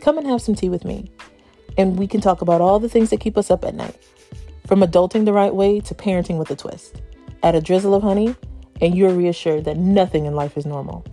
come and have some tea with me. And we can talk about all the things that keep us up at night, from adulting the right way to parenting with a twist. Add a drizzle of honey, and you're reassured that nothing in life is normal.